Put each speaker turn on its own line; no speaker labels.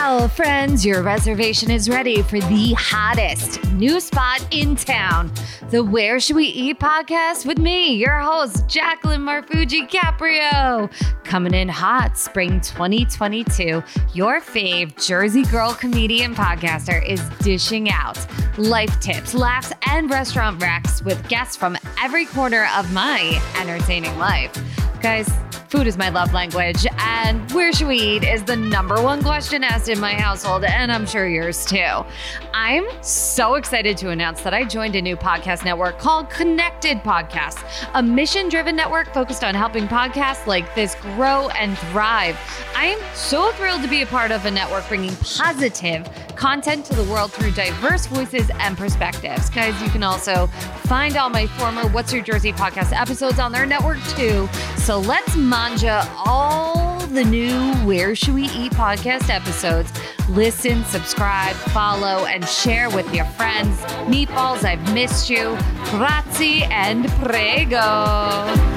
Well, friends, your reservation is ready for the hottest new spot in town. The Where Should We Eat podcast with me, your host, Jaclyn Marfuggi Caprio. Coming in hot, spring 2022, your fave Jersey girl comedian podcaster is dishing out life tips, laughs, and restaurant racks with guests from every corner of my entertaining life. Guys, Food is my love language, and where should we eat is the number one question asked in my household, and I'm sure yours too. I'm so excited to announce that I joined a new podcast network called Connected Podcasts, a mission driven network focused on helping podcasts like this grow and thrive. I am so thrilled to be a part of a network bringing positive content to the world through diverse voices and perspectives. Guys, you can also find all my former What's Your Jersey podcast episodes on their network too. So let's manja all the new Where Should We Eat podcast episodes. Listen, subscribe, follow, and share with your friends. Meatballs, I've missed you. Grazie and prego.